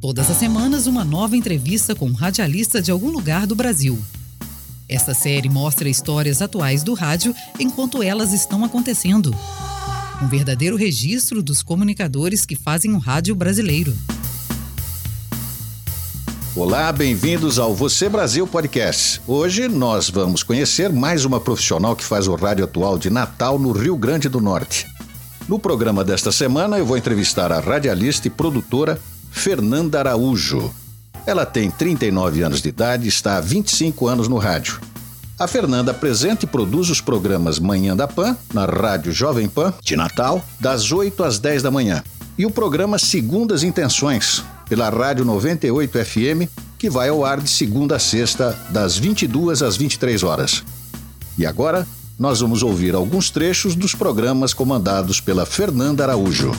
Todas as semanas, uma nova entrevista com um radialista de algum lugar do Brasil. Esta série mostra histórias atuais do rádio enquanto elas estão acontecendo. Um verdadeiro registro dos comunicadores que fazem o rádio brasileiro. Olá, bem-vindos ao Você Brasil Podcast. Hoje nós vamos conhecer mais uma profissional que faz o rádio atual de Natal no Rio Grande do Norte. No programa desta semana eu vou entrevistar a radialista e produtora Fernanda Araújo. Ela tem 39 anos de idade e está há 25 anos no rádio. A Fernanda apresenta e produz os programas Manhã da Pan, na Rádio Jovem Pan, de Natal, das 8 às 10 da manhã. E o programa Segundas Intenções, pela Rádio 98 FM, que vai ao ar de segunda a sexta, das 22 às 23 horas. E agora, nós vamos ouvir alguns trechos dos programas comandados pela Fernanda Araújo.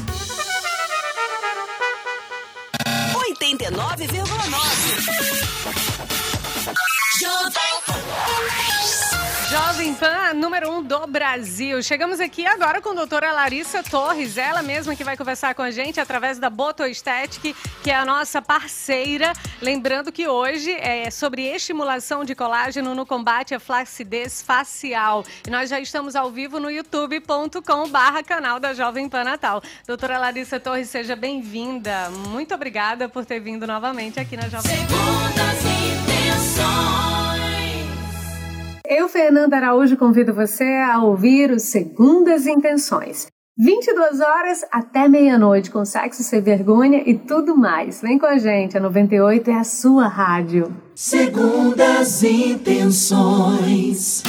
Número 1 um do Brasil. Chegamos aqui agora com a doutora Larissa Torres, ela mesma que vai conversar com a gente através da Boto Estética, que é a nossa parceira. Lembrando que hoje é sobre estimulação de colágeno no combate à flacidez facial. E nós já estamos ao vivo no youtube.com barra canal da Jovem Pan Natal. Doutora Larissa Torres, seja bem-vinda. Muito obrigada por ter vindo novamente aqui na Jovem Pan. Segundas intenções. Eu, Fernanda Araújo, convido você a ouvir os Segundas Intenções. 22 horas até meia-noite, com sexo sem vergonha e tudo mais. Vem com a gente, a 98 é a sua rádio. Segundas Intenções.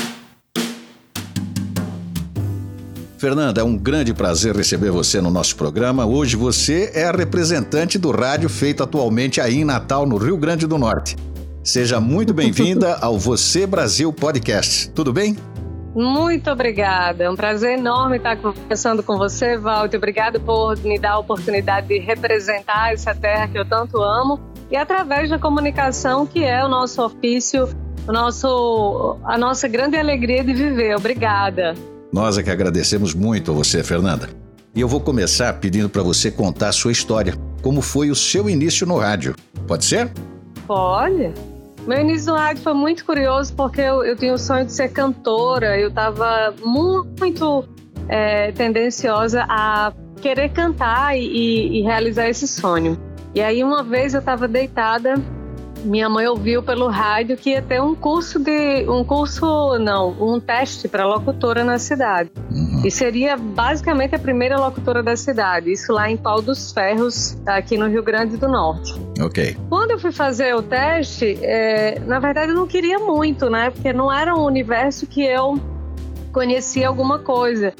Fernanda, é um grande prazer receber você no nosso programa. Hoje você é a representante do rádio feito atualmente aí em Natal, no Rio Grande do Norte. Seja muito bem-vinda ao Você Brasil Podcast. Tudo bem? Muito obrigada. É um prazer enorme estar conversando com você, Walter. Obrigada por me dar a oportunidade de representar essa terra que eu tanto amo e através da comunicação, que é o nosso ofício, o nosso, a nossa grande alegria de viver. Obrigada. Nós é que agradecemos muito a você, Fernanda. E eu vou começar pedindo para você contar a sua história. Como foi o seu início no rádio? Pode ser? Pode. Meu início no rádio foi muito curioso porque eu, eu tinha o sonho de ser cantora. Eu estava muito é, tendenciosa a querer cantar e, e, realizar esse sonho. E aí uma vez eu estava deitada minha mãe ouviu pelo rádio que ia ter um curso de um curso não um teste para locutora na cidade. Uhum. e seria basicamente a primeira locutora da cidade isso lá em Pau dos Ferros aqui no Rio Grande do Norte. Ok. Quando eu fui fazer o teste é, na verdade eu não queria muito né? Porque não era um universo que eu conhecia alguma coisa.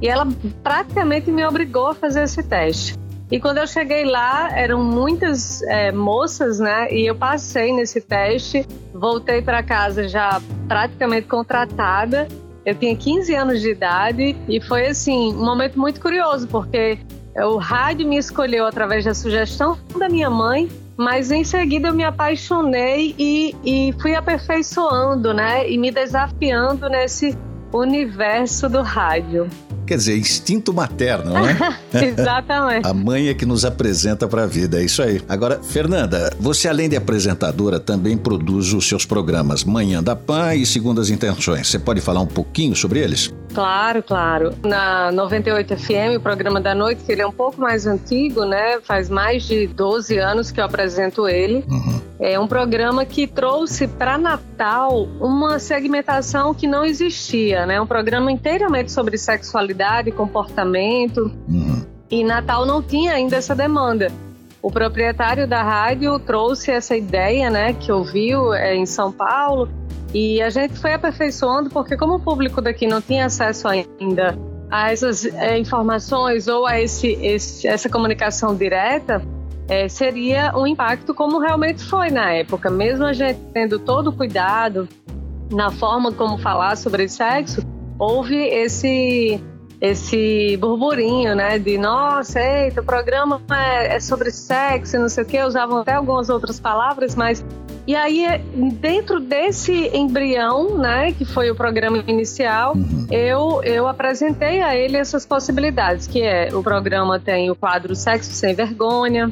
E ela praticamente me obrigou a fazer esse teste e quando eu cheguei lá, eram muitas é, moças, né? E eu passei nesse teste, voltei para casa já praticamente contratada. Eu tinha 15 anos de idade e foi assim um momento muito curioso porque o rádio me escolheu através da sugestão da minha mãe, mas em seguida eu me apaixonei e, e fui aperfeiçoando, né? E me desafiando nesse universo do rádio. Quer dizer, instinto materno, né? Exatamente. a mãe é que nos apresenta para a vida, é isso aí. Agora, Fernanda, você além de apresentadora também produz os seus programas Manhã da Pan e Segundas Intenções. Você pode falar um pouquinho sobre eles? Claro, claro. Na 98 FM, o programa da noite, que ele é um pouco mais antigo, né? Faz mais de 12 anos que eu apresento ele. Uhum. É um programa que trouxe para Natal uma segmentação que não existia, né? Um programa inteiramente sobre sexualidade, comportamento. Uhum. E Natal não tinha ainda essa demanda. O proprietário da rádio trouxe essa ideia, né, que ouviu é, em São Paulo e a gente foi aperfeiçoando porque como o público daqui não tinha acesso ainda a essas é, informações ou a esse, esse, essa comunicação direta, é, seria um impacto como realmente foi na época. Mesmo a gente tendo todo o cuidado na forma como falar sobre sexo, houve esse esse burburinho, né? De nossa, eita, o programa é, é sobre sexo, não sei o quê. Usavam até algumas outras palavras, mas e aí, dentro desse embrião, né, que foi o programa inicial, uhum. eu, eu apresentei a ele essas possibilidades, que é o programa tem o quadro Sexo Sem Vergonha,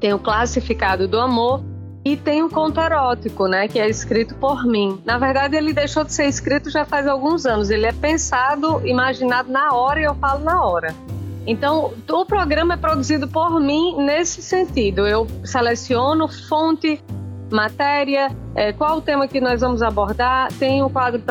tem o Classificado do Amor e tem o conto erótico, né, que é escrito por mim. Na verdade, ele deixou de ser escrito já faz alguns anos. Ele é pensado, imaginado na hora e eu falo na hora. Então, o programa é produzido por mim nesse sentido. Eu seleciono fonte, matéria, é, qual o tema que nós vamos abordar. Tem um quadro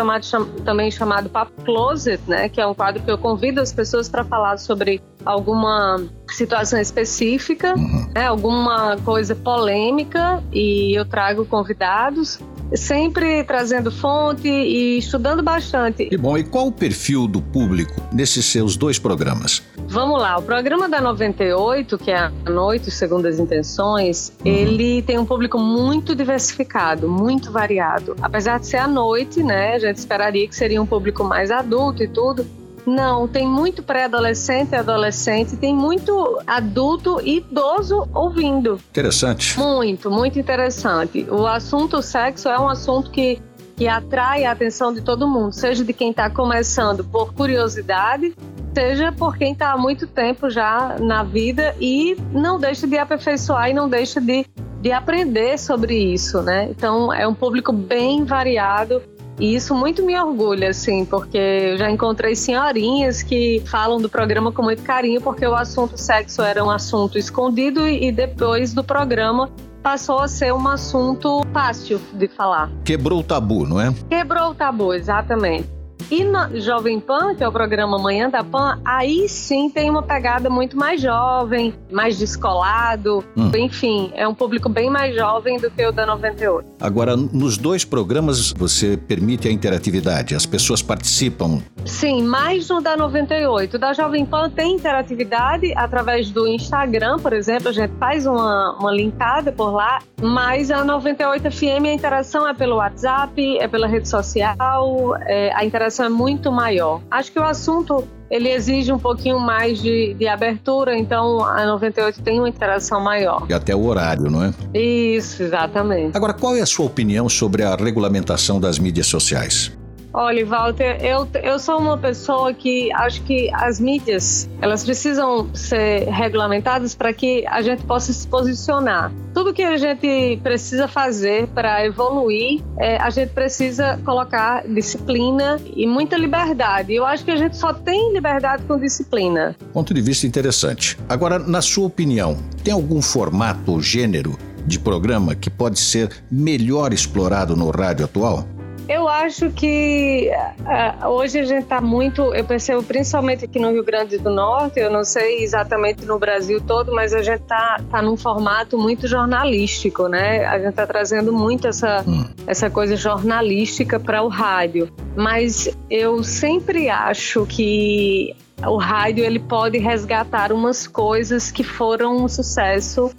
também chamado Papo Closet, né, que é um quadro que eu convido as pessoas para falar sobre alguma situação específica, uhum. né, alguma coisa polêmica, e eu trago convidados sempre trazendo fonte e estudando bastante. Que bom. E qual o perfil do público nesses seus dois programas? Vamos lá. O programa da 98, que é a Noite Segundo as Intenções, uhum. ele tem um público muito diversificado, muito variado. Apesar de ser à noite, né? A gente esperaria que seria um público mais adulto e tudo não, tem muito pré-adolescente e adolescente, tem muito adulto e idoso ouvindo. Interessante. Muito, muito interessante. O assunto sexo é um assunto que, que atrai a atenção de todo mundo, seja de quem está começando por curiosidade, seja por quem está há muito tempo já na vida e não deixa de aperfeiçoar e não deixa de, de aprender sobre isso, né? Então é um público bem variado e isso muito me orgulha, assim, porque eu já encontrei senhorinhas que falam do programa com muito carinho, porque o assunto sexo era um assunto escondido e depois do programa passou a ser um assunto fácil de falar. Quebrou o tabu, não é? Quebrou o tabu, exatamente. E na Jovem Pan, que é o programa Manhã da Pan, aí sim tem uma pegada muito mais jovem, mais descolado. Hum. Enfim, é um público bem mais jovem do que o da 98. Agora, nos dois programas você permite a interatividade, as pessoas participam. Sim, mais no da 98. Da Jovem Pan tem interatividade através do Instagram, por exemplo, a gente faz uma, uma linkada por lá, mas a 98 FM a interação é pelo WhatsApp, é pela rede social, é, a interação é muito maior. Acho que o assunto ele exige um pouquinho mais de, de abertura, então a 98 tem uma interação maior. E até o horário, não é? Isso, exatamente. Agora, qual é a sua opinião sobre a regulamentação das mídias sociais? Olha, Walter, eu, eu sou uma pessoa que acho que as mídias elas precisam ser regulamentadas para que a gente possa se posicionar. Tudo que a gente precisa fazer para evoluir, é, a gente precisa colocar disciplina e muita liberdade. Eu acho que a gente só tem liberdade com disciplina. Ponto de vista interessante. Agora, na sua opinião, tem algum formato ou gênero de programa que pode ser melhor explorado no rádio atual? Eu acho que uh, hoje a gente está muito, eu percebo principalmente aqui no Rio Grande do Norte, eu não sei exatamente no Brasil todo, mas a gente está tá num formato muito jornalístico, né? A gente está trazendo muito essa, hum. essa coisa jornalística para o rádio. Mas eu sempre acho que o rádio ele pode resgatar umas coisas que foram um sucesso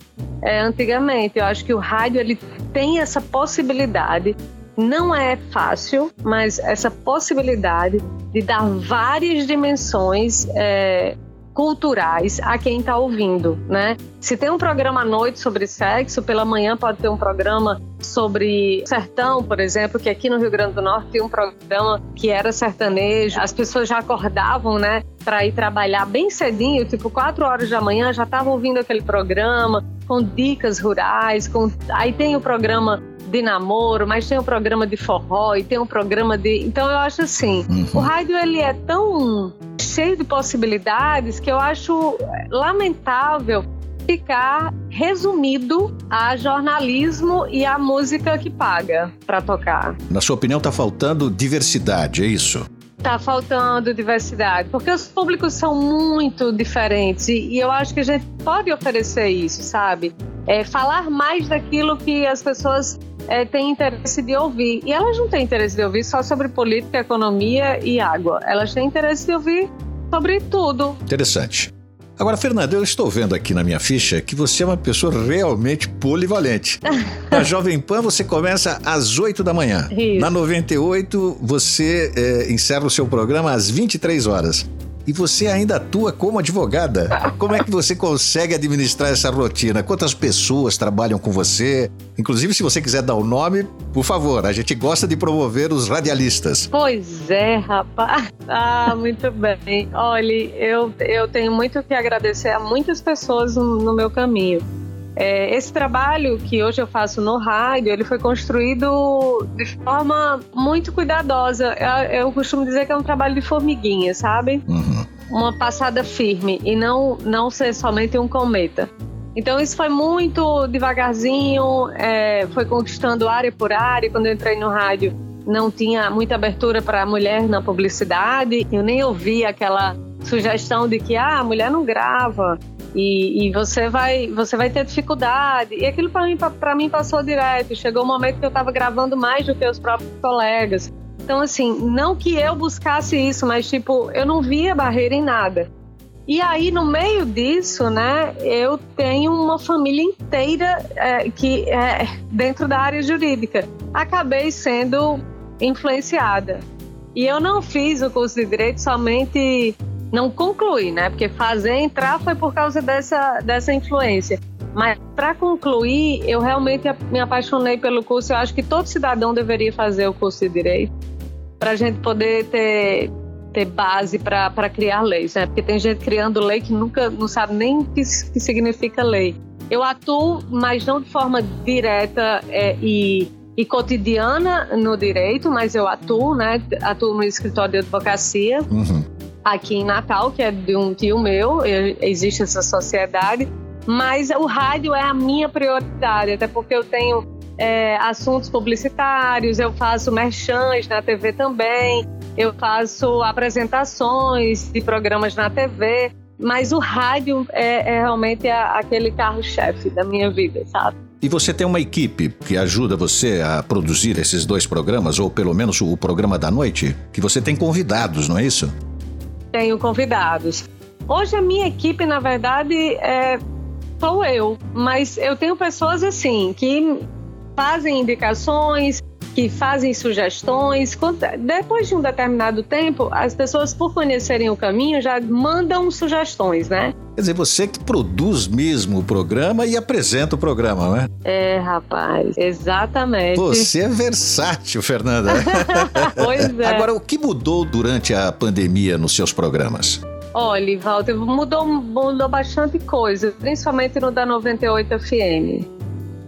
é, antigamente. Eu acho que o rádio ele tem essa possibilidade não é fácil, mas essa possibilidade de dar várias dimensões é, culturais a quem está ouvindo, né? Se tem um programa à noite sobre sexo, pela manhã pode ter um programa sobre sertão, por exemplo, que aqui no Rio Grande do Norte tem um programa que era sertanejo. As pessoas já acordavam, né, para ir trabalhar bem cedinho, tipo 4 horas da manhã, já estavam ouvindo aquele programa com dicas rurais, com aí tem o programa de namoro, mas tem um programa de forró e tem um programa de. Então eu acho assim, uhum. o rádio ele é tão cheio de possibilidades que eu acho lamentável ficar resumido a jornalismo e a música que paga para tocar. Na sua opinião, está faltando diversidade, é isso? Tá faltando diversidade, porque os públicos são muito diferentes e, e eu acho que a gente pode oferecer isso, sabe? É, falar mais daquilo que as pessoas é, têm interesse de ouvir. E elas não têm interesse de ouvir só sobre política, economia e água. Elas têm interesse de ouvir sobre tudo. Interessante. Agora, Fernanda, eu estou vendo aqui na minha ficha que você é uma pessoa realmente polivalente. Na Jovem Pan você começa às 8 da manhã. Isso. Na 98 você é, encerra o seu programa às 23 horas e você ainda atua como advogada. Como é que você consegue administrar essa rotina? Quantas pessoas trabalham com você? Inclusive, se você quiser dar o nome, por favor, a gente gosta de promover os radialistas. Pois é, rapaz. Ah, muito bem. Olha, eu, eu tenho muito que agradecer a muitas pessoas no, no meu caminho. É, esse trabalho que hoje eu faço no rádio, ele foi construído de forma muito cuidadosa. Eu, eu costumo dizer que é um trabalho de formiguinha, sabe? Uhum. Uma passada firme e não, não ser somente um cometa. Então isso foi muito devagarzinho, é, foi conquistando área por área. Quando eu entrei no rádio, não tinha muita abertura para a mulher na publicidade. Eu nem ouvi aquela sugestão de que ah, a mulher não grava e, e você vai você vai ter dificuldade. E aquilo para mim para mim passou direto. Chegou um momento que eu estava gravando mais do que os próprios colegas. Então assim, não que eu buscasse isso, mas tipo eu não via barreira em nada. E aí, no meio disso, né, eu tenho uma família inteira é, que é dentro da área jurídica. Acabei sendo influenciada. E eu não fiz o curso de direito somente não concluí, né? Porque fazer entrar foi por causa dessa, dessa influência. Mas para concluir, eu realmente me apaixonei pelo curso. Eu acho que todo cidadão deveria fazer o curso de direito para a gente poder ter, ter base para criar leis, né? Porque tem gente criando lei que nunca não sabe nem o que, que significa lei. Eu atuo, mas não de forma direta é, e e cotidiana no direito, mas eu atuo, né? Atuo no escritório de advocacia uhum. Aqui em Natal, que é de um tio meu, existe essa sociedade, mas o rádio é a minha prioridade, até porque eu tenho é, assuntos publicitários, eu faço merchans na TV também, eu faço apresentações de programas na TV, mas o rádio é, é realmente a, aquele carro-chefe da minha vida, sabe? E você tem uma equipe que ajuda você a produzir esses dois programas, ou pelo menos o programa da noite? Que você tem convidados, não é isso? Tenho convidados. Hoje a minha equipe, na verdade, é, sou eu, mas eu tenho pessoas assim que fazem indicações, que fazem sugestões. Depois de um determinado tempo, as pessoas, por conhecerem o caminho, já mandam sugestões, né? Quer dizer, você que produz mesmo o programa e apresenta o programa, não é? É, rapaz, exatamente. Você é versátil, Fernanda. pois é. Agora, o que mudou durante a pandemia nos seus programas? Olha, Walter, mudou, mudou bastante coisa, principalmente no da 98 FM.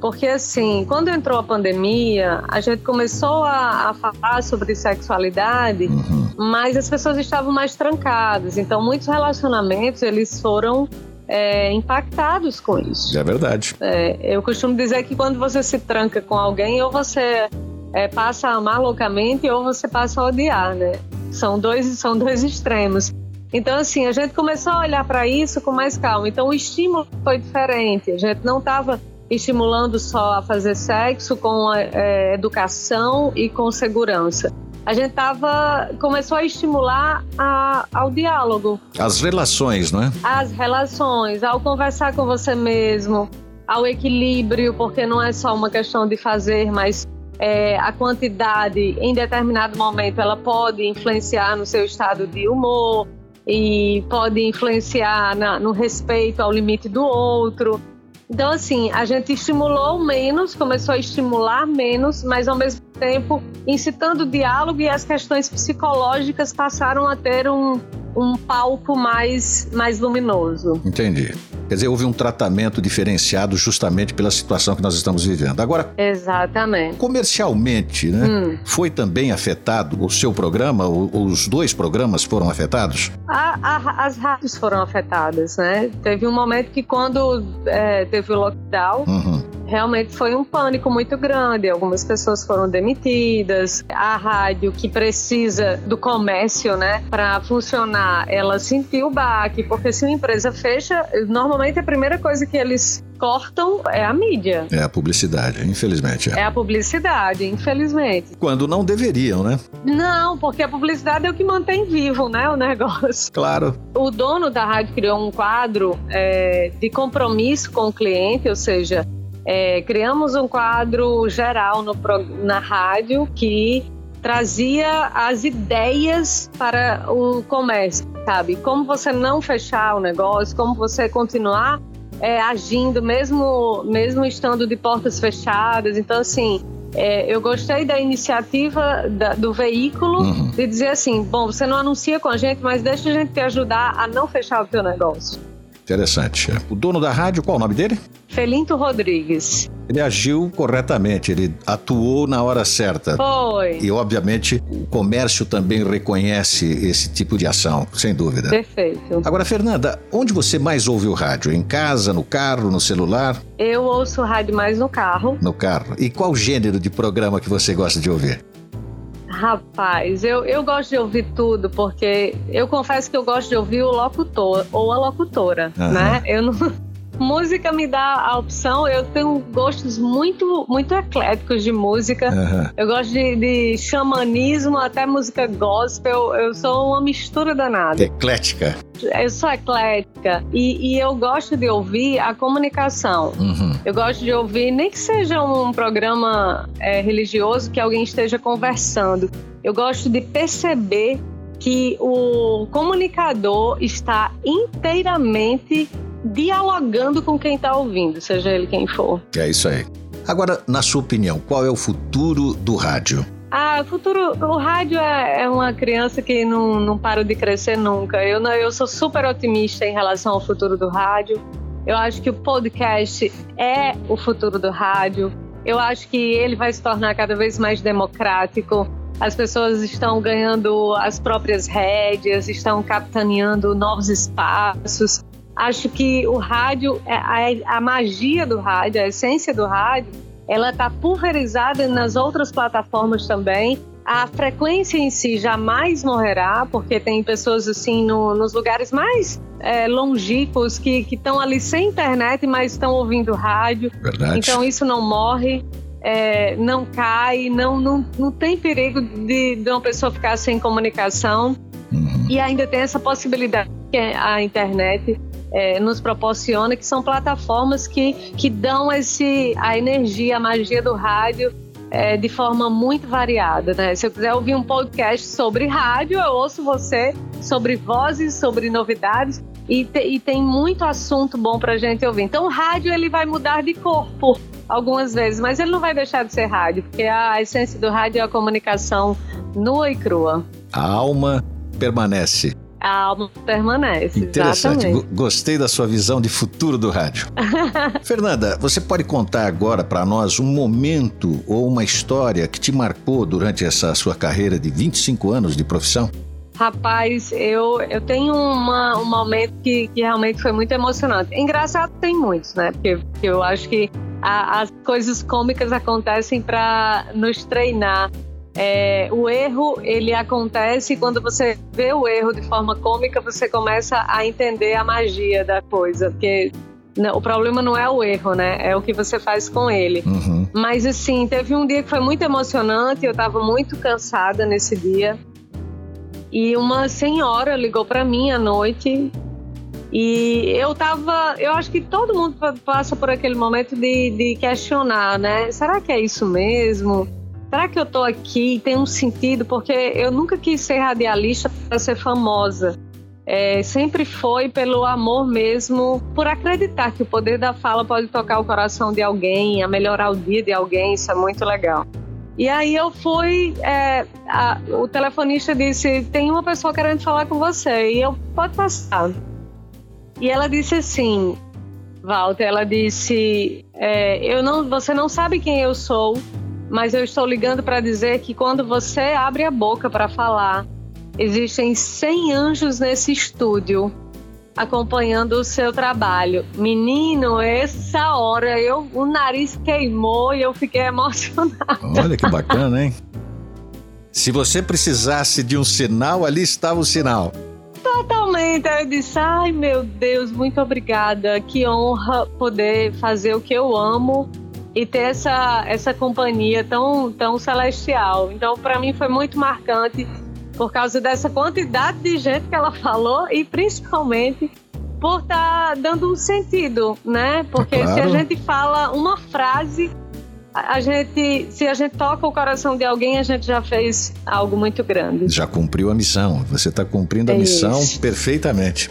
Porque, assim, quando entrou a pandemia, a gente começou a, a falar sobre sexualidade, uhum. mas as pessoas estavam mais trancadas. Então, muitos relacionamentos, eles foram é, impactados com isso. É verdade. É, eu costumo dizer que quando você se tranca com alguém, ou você é, passa a amar loucamente, ou você passa a odiar, né? São dois, são dois extremos. Então, assim, a gente começou a olhar para isso com mais calma. Então, o estímulo foi diferente. A gente não estava estimulando só a fazer sexo com é, educação e com segurança. A gente tava, começou a estimular a, ao diálogo. As relações, não é? As relações, ao conversar com você mesmo, ao equilíbrio, porque não é só uma questão de fazer, mas é, a quantidade em determinado momento ela pode influenciar no seu estado de humor e pode influenciar na, no respeito ao limite do outro. Então, assim, a gente estimulou menos, começou a estimular menos, mas ao mesmo tempo incitando o diálogo e as questões psicológicas passaram a ter um, um palco mais, mais luminoso. Entendi. Quer dizer, houve um tratamento diferenciado justamente pela situação que nós estamos vivendo. Agora, exatamente. Comercialmente, né? Hum. Foi também afetado o seu programa? Os dois programas foram afetados? A, a, as rádios foram afetadas, né? Teve um momento que quando é, teve o lockdown, uhum. Realmente foi um pânico muito grande. Algumas pessoas foram demitidas. A rádio que precisa do comércio, né, para funcionar, ela sentiu o baque, porque se uma empresa fecha, normalmente a primeira coisa que eles cortam é a mídia. É a publicidade, infelizmente. É. é a publicidade, infelizmente. Quando não deveriam, né? Não, porque a publicidade é o que mantém vivo, né, o negócio. Claro. O dono da rádio criou um quadro é, de compromisso com o cliente, ou seja, é, criamos um quadro geral no, na rádio que trazia as ideias para o comércio, sabe? Como você não fechar o negócio, como você continuar é, agindo mesmo, mesmo estando de portas fechadas. Então, assim, é, eu gostei da iniciativa da, do veículo uhum. de dizer assim, bom, você não anuncia com a gente, mas deixa a gente te ajudar a não fechar o teu negócio. Interessante. O dono da rádio, qual o nome dele? Felinto Rodrigues. Ele agiu corretamente, ele atuou na hora certa. Foi. E, obviamente, o comércio também reconhece esse tipo de ação, sem dúvida. Perfeito. Agora, Fernanda, onde você mais ouve o rádio? Em casa, no carro, no celular? Eu ouço rádio mais no carro. No carro. E qual gênero de programa que você gosta de ouvir? Rapaz, eu, eu gosto de ouvir tudo, porque eu confesso que eu gosto de ouvir o locutor ou a locutora, uhum. né? Eu não, música me dá a opção. Eu tenho gostos muito, muito ecléticos de música. Uhum. Eu gosto de, de, xamanismo, até música gospel. Eu sou uma mistura danada. Eclética. Eu sou eclética e, e eu gosto de ouvir a comunicação. Uhum. Eu gosto de ouvir, nem que seja um programa é, religioso que alguém esteja conversando. Eu gosto de perceber que o comunicador está inteiramente dialogando com quem está ouvindo, seja ele quem for. É isso aí. Agora, na sua opinião, qual é o futuro do rádio? Ah, o futuro, o rádio é, é, uma criança que não, não para de crescer nunca. Eu, eu sou super otimista em relação ao futuro do rádio. Eu acho que o podcast é o futuro do rádio. Eu acho que ele vai se tornar cada vez mais democrático. As pessoas estão ganhando as próprias rédeas, estão capitaneando novos espaços acho que o rádio, é, a, a magia do rádio, a essência do rádio, ela está pulverizada nas outras plataformas também. A frequência em si jamais morrerá, porque tem pessoas assim no, nos lugares mais é, longínquos que estão ali sem internet, mas estão ouvindo rádio. Verdade. Então isso não morre. É, não cai, não, não, não tem perigo de, de uma pessoa ficar sem comunicação. Uhum. E ainda tem essa possibilidade que é a internet é, nos proporciona, que são plataformas que, que dão esse, a energia, a magia do rádio é, de forma muito variada. Né? Se eu quiser ouvir um podcast sobre rádio, eu ouço você sobre vozes, sobre novidades. E, te, e tem muito assunto bom para gente ouvir. Então, o rádio ele vai mudar de corpo algumas vezes, mas ele não vai deixar de ser rádio, porque a essência do rádio é a comunicação nua e crua. A alma permanece a alma permanece. Interessante. Exatamente. Gostei da sua visão de futuro do rádio. Fernanda, você pode contar agora para nós um momento ou uma história que te marcou durante essa sua carreira de 25 anos de profissão? Rapaz, eu, eu tenho uma, um momento que, que realmente foi muito emocionante. Engraçado tem muitos, né? Porque, porque eu acho que a, as coisas cômicas acontecem para nos treinar é, o erro ele acontece quando você vê o erro de forma cômica, você começa a entender a magia da coisa, porque o problema não é o erro, né? É o que você faz com ele. Uhum. Mas assim, teve um dia que foi muito emocionante, eu estava muito cansada nesse dia. E uma senhora ligou para mim à noite e eu tava, eu acho que todo mundo passa por aquele momento de, de questionar, né? Será que é isso mesmo? Será que eu tô aqui tem um sentido? Porque eu nunca quis ser radialista para ser famosa. É, sempre foi pelo amor mesmo, por acreditar que o poder da fala pode tocar o coração de alguém, a melhorar o dia de alguém, isso é muito legal. E aí eu fui, é, a, o telefonista disse, tem uma pessoa querendo falar com você, e eu, pode passar. E ela disse assim, Walter, ela disse, é, eu não, você não sabe quem eu sou, mas eu estou ligando para dizer que quando você abre a boca para falar, existem 100 anjos nesse estúdio acompanhando o seu trabalho. Menino, essa hora eu o nariz queimou e eu fiquei emocionada. Olha que bacana, hein? Se você precisasse de um sinal, ali estava o sinal. Totalmente. Eu disse: ai meu Deus, muito obrigada. Que honra poder fazer o que eu amo e ter essa, essa companhia tão, tão celestial. Então, para mim, foi muito marcante por causa dessa quantidade de gente que ela falou e principalmente por estar tá dando um sentido, né? Porque claro. se a gente fala uma frase, a gente, se a gente toca o coração de alguém, a gente já fez algo muito grande. Já cumpriu a missão. Você está cumprindo a é missão isso. perfeitamente.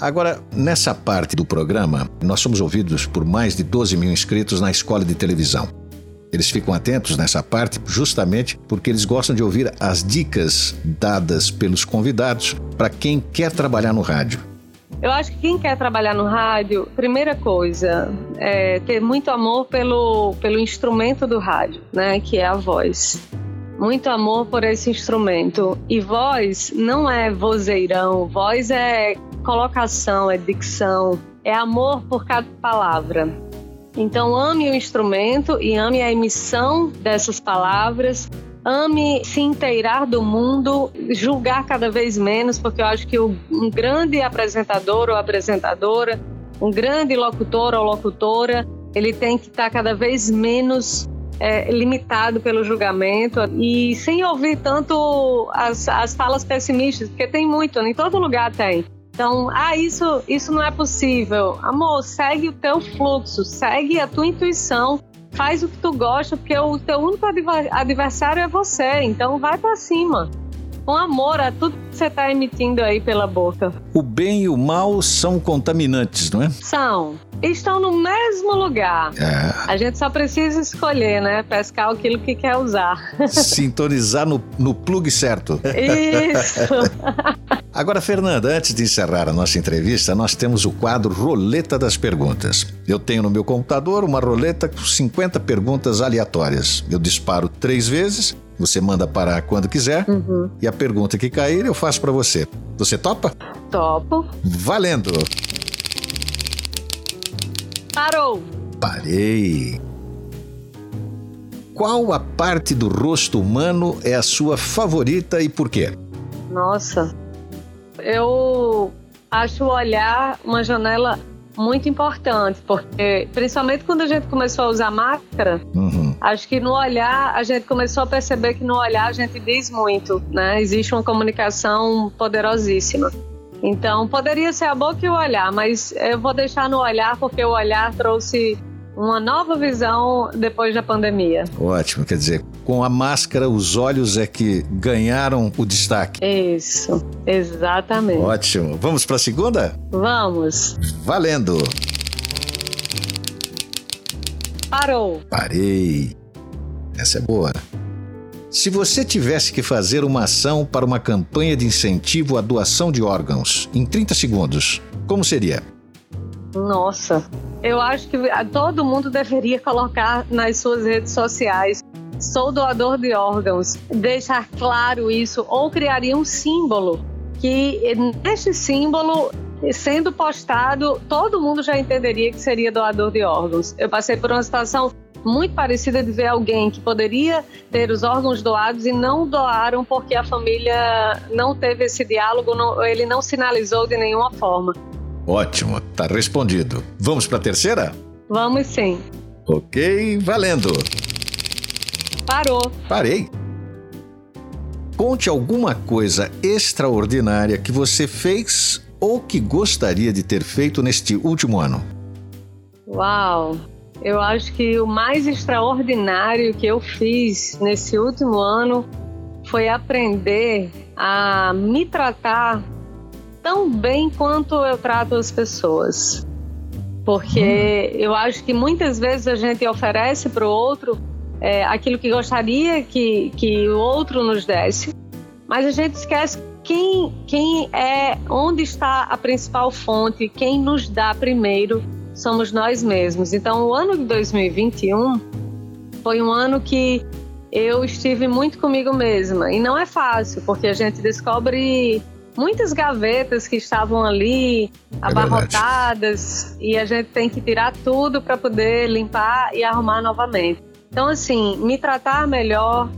Agora, nessa parte do programa, nós somos ouvidos por mais de 12 mil inscritos na escola de televisão. Eles ficam atentos nessa parte justamente porque eles gostam de ouvir as dicas dadas pelos convidados para quem quer trabalhar no rádio. Eu acho que quem quer trabalhar no rádio, primeira coisa, é ter muito amor pelo, pelo instrumento do rádio, né, que é a voz. Muito amor por esse instrumento. E voz não é vozeirão, voz é colocação, é dicção, é amor por cada palavra. Então, ame o instrumento e ame a emissão dessas palavras. Ame se inteirar do mundo, julgar cada vez menos, porque eu acho que um grande apresentador ou apresentadora, um grande locutor ou locutora, ele tem que estar cada vez menos é, limitado pelo julgamento e sem ouvir tanto as, as falas pessimistas, porque tem muito, em todo lugar tem. Então, ah, isso, isso não é possível. Amor, segue o teu fluxo, segue a tua intuição, faz o que tu gosta, porque o teu único adversário é você. Então, vai para cima. Com amor a tudo que você está emitindo aí pela boca. O bem e o mal são contaminantes, não é? São. Estão no mesmo lugar. É. A gente só precisa escolher, né? Pescar aquilo que quer usar. Sintonizar no, no plug certo. Isso. Agora, Fernanda, antes de encerrar a nossa entrevista, nós temos o quadro Roleta das Perguntas. Eu tenho no meu computador uma roleta com 50 perguntas aleatórias. Eu disparo três vezes, você manda parar quando quiser, uhum. e a pergunta que cair eu faço para você. Você topa? Topo. Valendo! Parou! Parei! Qual a parte do rosto humano é a sua favorita e por quê? Nossa, eu acho o olhar uma janela muito importante, porque principalmente quando a gente começou a usar máscara, uhum. Acho que no olhar a gente começou a perceber que no olhar a gente diz muito, né? Existe uma comunicação poderosíssima. Então poderia ser a boca e o olhar, mas eu vou deixar no olhar porque o olhar trouxe uma nova visão depois da pandemia. Ótimo, quer dizer, com a máscara, os olhos é que ganharam o destaque. Isso, exatamente. Ótimo. Vamos para a segunda? Vamos. Valendo. Parou. Parei. Essa é boa. Se você tivesse que fazer uma ação para uma campanha de incentivo à doação de órgãos em 30 segundos, como seria? Nossa, eu acho que todo mundo deveria colocar nas suas redes sociais. Sou doador de órgãos. Deixar claro isso ou criaria um símbolo que neste símbolo sendo postado, todo mundo já entenderia que seria doador de órgãos. Eu passei por uma situação muito parecida de ver alguém que poderia ter os órgãos doados e não doaram porque a família não teve esse diálogo, não, ele não sinalizou de nenhuma forma. Ótimo, tá respondido. Vamos para a terceira? Vamos sim. Ok, valendo. Parou. Parei. Conte alguma coisa extraordinária que você fez ou que gostaria de ter feito neste último ano. Uau! Eu acho que o mais extraordinário que eu fiz nesse último ano foi aprender a me tratar tão bem quanto eu trato as pessoas. Porque hum. eu acho que muitas vezes a gente oferece para o outro é, aquilo que gostaria que, que o outro nos desse, mas a gente esquece quem, quem é, onde está a principal fonte, quem nos dá primeiro somos nós mesmos. Então, o ano de 2021 foi um ano que eu estive muito comigo mesma. E não é fácil, porque a gente descobre muitas gavetas que estavam ali é abarrotadas é e a gente tem que tirar tudo para poder limpar e arrumar novamente. Então, assim, me tratar melhor,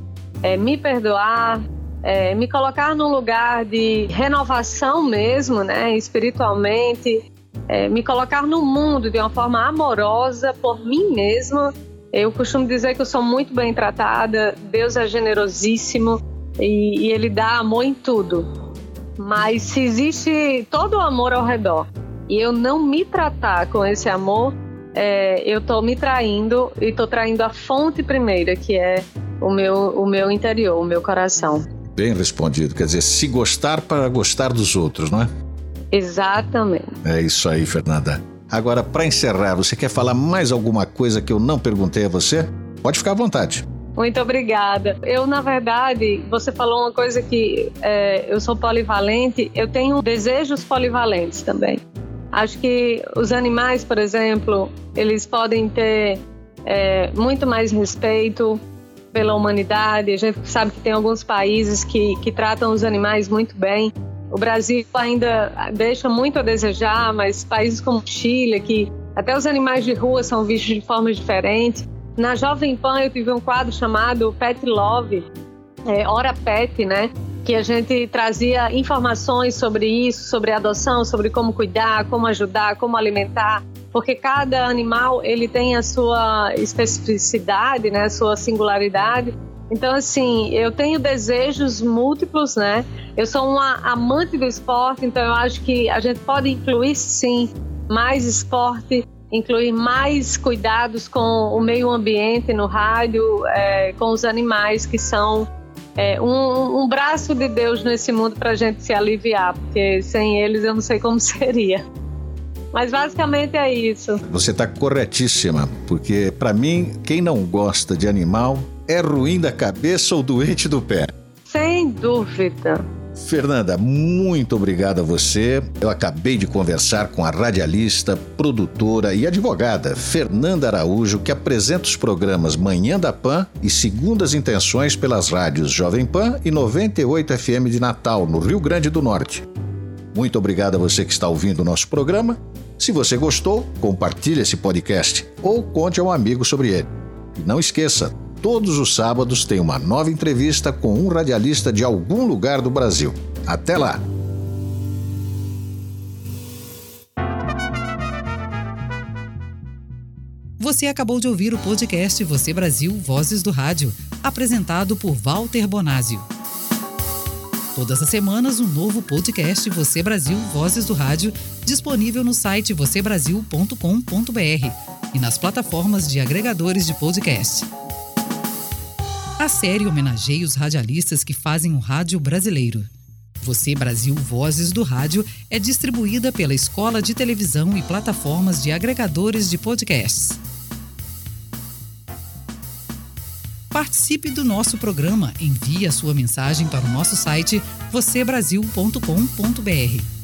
é, me perdoar, é, me colocar num lugar de renovação mesmo, né, espiritualmente, é, me colocar no mundo de uma forma amorosa por mim mesma. Eu costumo dizer que eu sou muito bem tratada, Deus é generosíssimo e, e Ele dá amor em tudo. Mas se existe todo o amor ao redor e eu não me tratar com esse amor, é, eu estou me traindo e estou traindo a fonte primeira, que é o meu, o meu interior, o meu coração. Bem respondido. Quer dizer, se gostar para gostar dos outros, não é? Exatamente. É isso aí, Fernanda. Agora, para encerrar, você quer falar mais alguma coisa que eu não perguntei a você? Pode ficar à vontade. Muito obrigada. Eu, na verdade, você falou uma coisa que é, eu sou polivalente, eu tenho desejos polivalentes também. Acho que os animais, por exemplo, eles podem ter é, muito mais respeito pela humanidade. A gente sabe que tem alguns países que, que tratam os animais muito bem. O Brasil ainda deixa muito a desejar, mas países como Chile, que até os animais de rua são vistos de formas diferentes. Na Jovem Pan eu tive um quadro chamado Pet Love, é, Hora Pet, né? Que a gente trazia informações sobre isso, sobre adoção, sobre como cuidar, como ajudar, como alimentar, porque cada animal ele tem a sua especificidade, né? A sua singularidade então, assim, eu tenho desejos múltiplos, né? Eu sou uma amante do esporte, então eu acho que a gente pode incluir, sim, mais esporte, incluir mais cuidados com o meio ambiente no rádio, é, com os animais que são é, um, um braço de Deus nesse mundo para a gente se aliviar, porque sem eles eu não sei como seria. Mas basicamente é isso. Você está corretíssima, porque para mim, quem não gosta de animal é ruim da cabeça ou doente do pé? Sem dúvida. Fernanda, muito obrigado a você. Eu acabei de conversar com a radialista, produtora e advogada Fernanda Araújo, que apresenta os programas Manhã da Pan e Segundas Intenções pelas rádios Jovem Pan e 98 FM de Natal, no Rio Grande do Norte. Muito obrigado a você que está ouvindo o nosso programa. Se você gostou, compartilhe esse podcast ou conte a um amigo sobre ele. E não esqueça, todos os sábados tem uma nova entrevista com um radialista de algum lugar do Brasil. Até lá! Você acabou de ouvir o podcast Você Brasil Vozes do Rádio, apresentado por Walter Bonásio. Todas as semanas, um novo podcast Você Brasil Vozes do Rádio, disponível no site vocêbrasil.com.br e nas plataformas de agregadores de podcast. A série homenageia os radialistas que fazem o rádio brasileiro. Você Brasil Vozes do Rádio é distribuída pela Escola de Televisão e plataformas de agregadores de podcasts. Participe do nosso programa. Envie a sua mensagem para o nosso site vocêbrasil.com.br.